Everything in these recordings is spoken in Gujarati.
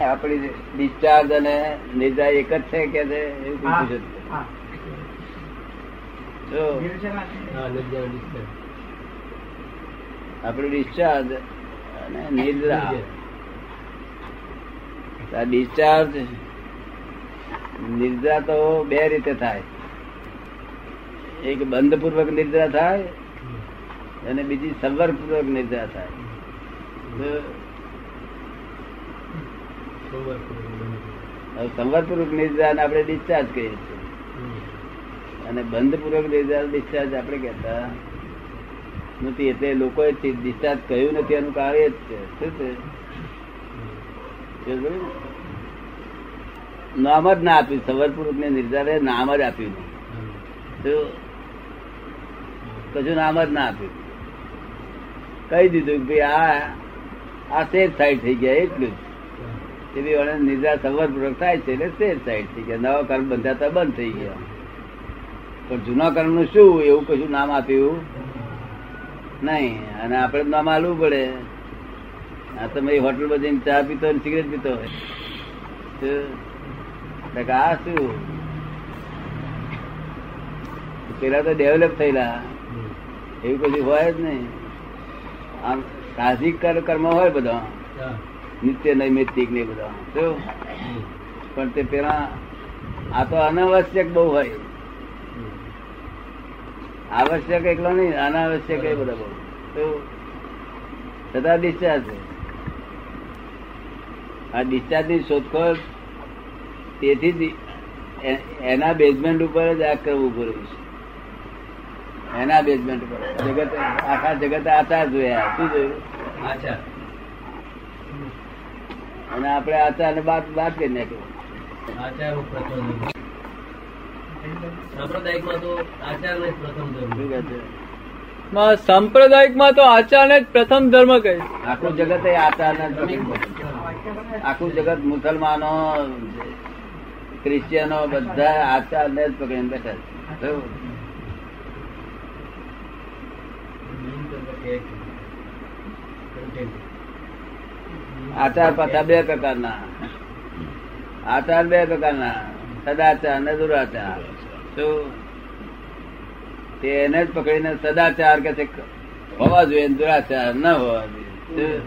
આપણી ડિસ્ચાર્જ અને નિદ્રા એક જ છે કે છે. આપણું ડિસ્ચાર્જ અને નિદ્રા. ડિસ્ચાર્જ નિદ્રા તો બે રીતે થાય. એક બંધ પૂર્વક નિદ્રા થાય અને બીજી સંવર પૂર્વક નિદ્રા થાય. તો નિર્ધાર આપણે ડિસ્ચાર્જ કહીએ છીએ. અને બંધ પૂર્વક નિદ્રા ડિસ્ચાર્જ આપણે કહેતા નથી એટલે લોકોએ ડિસ્ચાર્જ કહ્યું નથી એનું કાર્ય જ છે. શું છે? નામ જ ના આપ્યું સંવર પૂર્વક ને નિર્ધારે નામ જ આપ્યું કશું નામ જ ના આપ્યું. કહી દીધું કે ભાઈ આ આ સેફ સાઈડ થઈ ગયા એટલું જ. એ બી વળે નિદ્રા સંવર પૂર્વક થાય છે એટલે સેફ સાઈડ થઈ ગયા. નવા કર્મ બંધાતા બંધ થઈ ગયા. પણ જૂના કર્મનું શું? એવું કશું નામ આપ્યું નહીં. અને આપણે નામ આલવું પડે. આ તમે હોટલ બધી ચા પીતો અને સિગરેટ પીતો હોય. આ શું? પેલા તો ડેવલપ થયેલા. એવું કશું હોય જ નહીં. આમ સાહસિક કર- કર્મ હોય બધા. નિત્ય નૈમિત્તિક ને બધા. પણ તે પેલા આ તો અનાવશ્યક બહુ હોય. આવશ્યક એકલો નહીં, અનાવશ્યક એ બધા બહુ. છતાં ડિસ્ચાર્જ. છે આ ડિસ્ચાર્જની શોધખોળ તેથી જ એના બેઝમેન્ટ ઉપર જ આ કરવું પડ્યું છે. એના બેઝમેન્ટ ઉપર. જગત, આખા જગત આચાર જોયા. શું જોયું? આચાર. અને આપણે આચાર ને બાદ બાદ કરી નાખ્યું. સંપ્રદાયિક પ્રથમ તો આચારને જ પ્રથમ ધર્મ. શું કહે છે? માં તો આચારને જ પ્રથમ ધર્મ કહે આખું જગત એ આચાર આખું જગત મુસલમાનો ક્રિશ્ચિયનો બધા આચાર ને જ પકડીને બેઠા છે. Thank content. આચાર પાછા બે પ્રકારના. આચાર બે પ્રકારના. સદાચાર ને દુરાચાર. શું તે એને જ પકડીને સદાચાર કે હોવા જોઈએ દુરાચાર ન હોવા જોઈએ.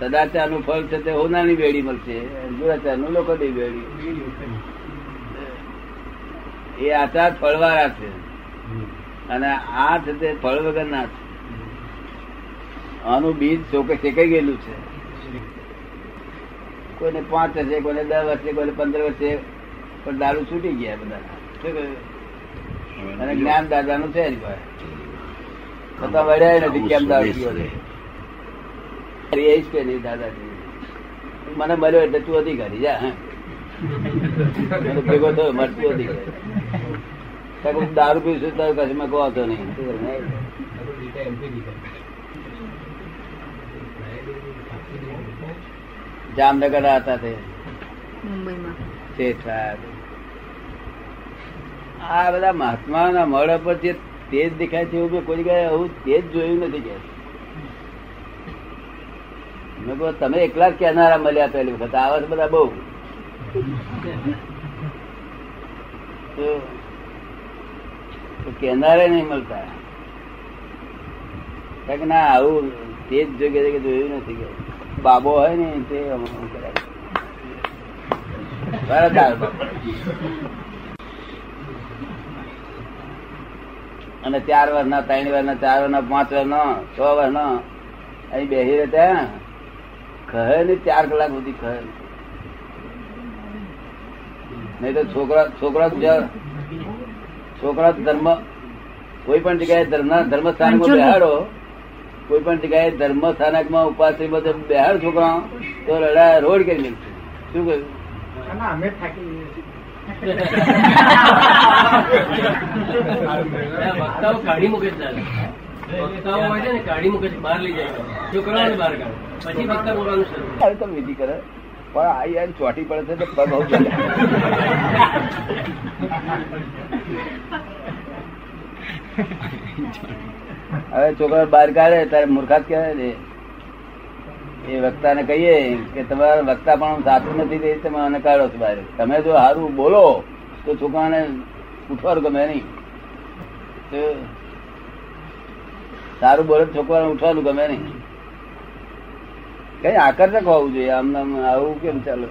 સદાચારનું ફળ છે તે હોનાની બેડી મળશે દુરાચારનું લોકો બેડી. એ આચાર ફળવાળા છે. અને આ છે તે ફળ વગરના છે. આનું બીજ શેકાઈ ગયેલું છે. કોઈને પાંચ વર્ષે કોઈને દસ વર્ષે કોઈને પંદર વર્ષે પણ દારૂ છૂટી ગયા બધા અને જ્ઞાન દાદા છે બધા વળ્યા નથી કેમ દારૂ એ જ નહીં દાદાજી. મને મળ્યો એટલે તું અધિકારી, જા ભેગો થયો, મારે તું અધિકારી. દારૂ પીશું તો કશું મેં કહો નહીં શું કરું? નહીં. આપણું data empirical. જામનગર હતા તે. આ બધા મહાત્માના મળ પર જે તેજ દેખાય છે એવું મેં કોઈ જગ્યાએ આવું તેજ જોયું નથી કે. મેં તમે એકલા જ કહેનારા મળ્યા પહેલી વખત. આવા બધા બહુ. કહેનારે નહીં મળતા. ના આવું તેજ જોઈ કે જોયું નથી કે. બાબો હોય ને તે. અને ચાર વર્ષના ત્રણ વર્ષના ચાર વર્ષના પાંચ વર્ષનો છ વર્ષનો અહીં બેસી રહેતા ખહે ને ચાર કલાક સુધી ખહે નહીં. તો છોકરા છોકરા છોકરા ધર્મ કોઈ પણ જગ્યાએ ધર્મ ધર્મસ્થાન બેહાડો. કોઈ પણ જગ્યાએ ધર્મ સ્થાનકમાં ઉપાસી બધે બહાર છોકરા તો રડા રોડ કરી નાખશે શું કહ્યું ના, અમે થાકી જઈએ છીએ. આ વક્તાઓ કાઢી મૂકે છે દાદા. વક્તાઓ હોય છે ને કાઢી મૂકે બહાર લઈ જાય બહાર પછી વક્તા બોલવાનું શરૂ તમે વિધિ કરે પણ આ યાર ચોટી પડે છે પગ બહુ ચાલે. હવે છોકરા બહાર કાઢે ત્યારે મૂર્ખાત કહેવાય ને એ વક્તાને કહીએ કે તમારા વક્તા પણ સાચું નથી, તે તમે મને કાઢો છો બહાર. તમે જો સારું બોલો, તો છોકરાને ઉઠવાનું ગમે નહીં. સારું બોલે છોકરાને ઉઠવાનું ગમે નહીં. કઈ આકર્ષક હોવું જોઈએ આમ, આવું કેમ ચાલે?